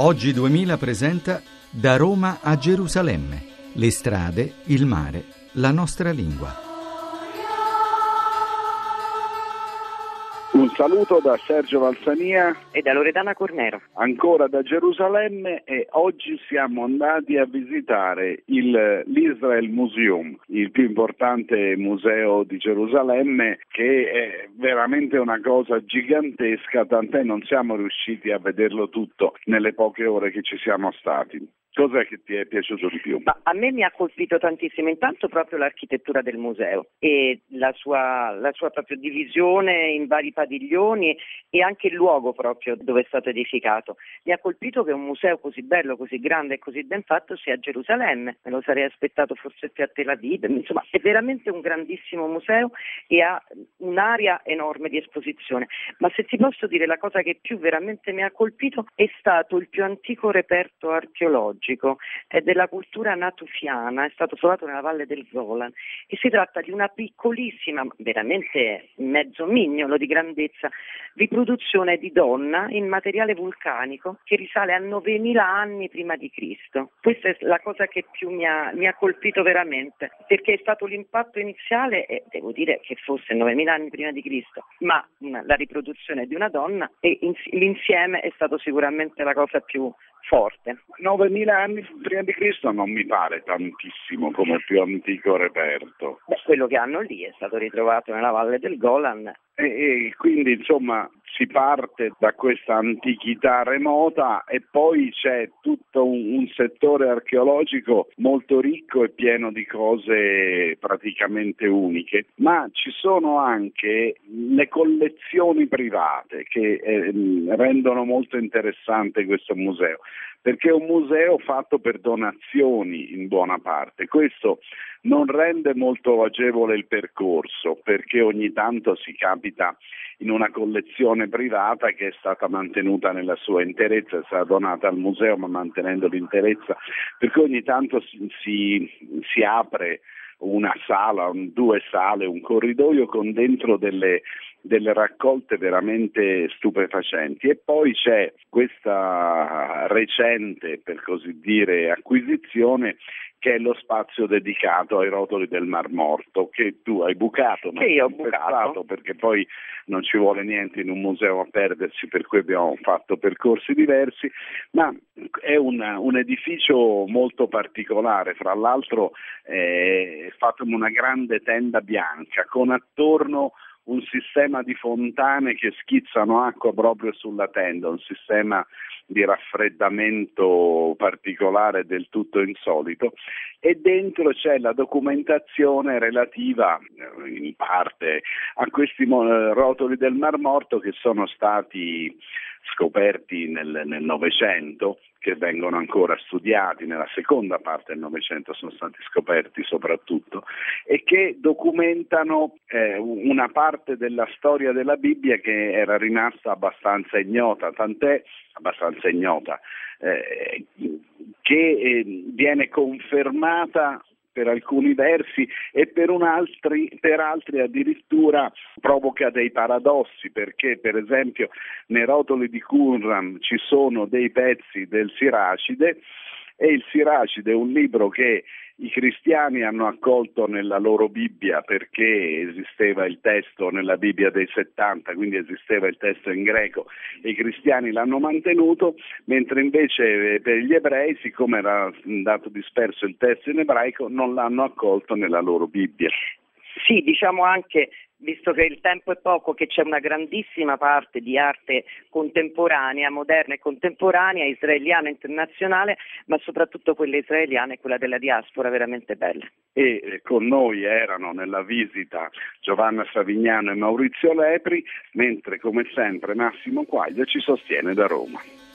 Oggi 2000 presenta Da Roma a Gerusalemme. Le strade, il mare, la nostra lingua. Saluto da Sergio Valsania e da Loredana Cornero. Ancora da Gerusalemme e oggi siamo andati a visitare il, l'Israel Museum, il più importante museo di Gerusalemme che è veramente una cosa gigantesca, tant'è non siamo riusciti a vederlo tutto nelle poche ore che ci siamo stati. Cos'è che ti è piaciuto di più? Ma a me mi ha colpito tantissimo, intanto proprio l'architettura del museo e la sua, la sua divisione in vari padiglioni e anche il luogo proprio dove è stato edificato. Mi ha colpito che un museo così bello, così grande e così ben fatto sia a Gerusalemme, me lo sarei aspettato forse più a Tel Aviv, insomma è veramente un grandissimo museo e ha un'area enorme di esposizione. Ma se ti posso dire la cosa che più veramente mi ha colpito è stato il più antico reperto archeologico archeologico è della cultura natufiana, è stato trovato nella valle del Golan e si tratta di una piccolissima, veramente mezzo mignolo di grandezza, riproduzione di donna in materiale vulcanico che risale a 9000 anni prima di Cristo. Questa è la cosa che più mi ha, mi ha colpito veramente, perché è stato l'impatto iniziale, e devo dire che fosse 9000 anni prima di Cristo, ma la riproduzione di una donna e in, l'insieme è stato sicuramente la cosa più forte. 9.000 anni prima di Cristo non mi pare tantissimo come più antico reperto. Beh, quello che hanno lì è stato ritrovato nella valle del Golan e, e, quindi insomma si parte da questa antichità remota e poi c'è tutto un, un, settore archeologico molto ricco e pieno di cose praticamente uniche, ma ci sono anche le collezioni private che eh, rendono molto interessante questo museo perché è un museo fatto per donazioni in buona parte. Questo non rende molto agevole il percorso perché ogni tanto si capita in una collezione privata che è stata mantenuta nella sua interezza, è stata donata al museo ma mantenendo l'interezza, perché ogni tanto si, si, si apre una sala, un, due sale, un corridoio con dentro delle, delle raccolte veramente stupefacenti. E poi c'è questa recente, per così dire, acquisizione che è lo spazio dedicato ai rotoli del Mar Morto, che tu hai bucato, ma io ho bucato. perché poi non ci vuole niente in un museo a perdersi, per cui abbiamo fatto percorsi diversi, ma è una, un edificio molto particolare, fra l'altro eh, è fatto in una grande tenda bianca con attorno un sistema di fontane che schizzano acqua proprio sulla tenda, un sistema di raffreddamento particolare del tutto insolito. E dentro c'è la documentazione relativa eh, in parte a questi rotoli del Mar Morto che sono stati scoperti nel Novecento, che vengono ancora studiati nella seconda parte del Novecento, sono stati scoperti soprattutto, che documentano eh, una parte della storia della Bibbia che era rimasta abbastanza ignota, tant'è abbastanza ignota, eh, che eh, viene confermata per alcuni versi e per, altri, per altri addirittura provoca dei paradossi perché per esempio nei rotoli di Qumran ci sono dei pezzi del Siracide e il Siracide è un libro che i cristiani hanno accolto nella loro Bibbia perché esisteva il testo nella Bibbia dei 70, quindi esisteva il testo in greco e i cristiani l'hanno mantenuto, mentre invece eh, per gli ebrei, siccome era andato disperso il testo in ebraico, non l'hanno accolto nella loro Bibbia. Sì, diciamo anche visto che il tempo è poco, che c'è una grandissima parte di arte contemporanea, moderna e contemporanea, israeliana e internazionale, ma soprattutto quella israeliana e quella della diaspora veramente bella. E con noi erano nella visita Giovanna Savignano e Maurizio Lepri, mentre come sempre Massimo Quaglia ci sostiene da Roma.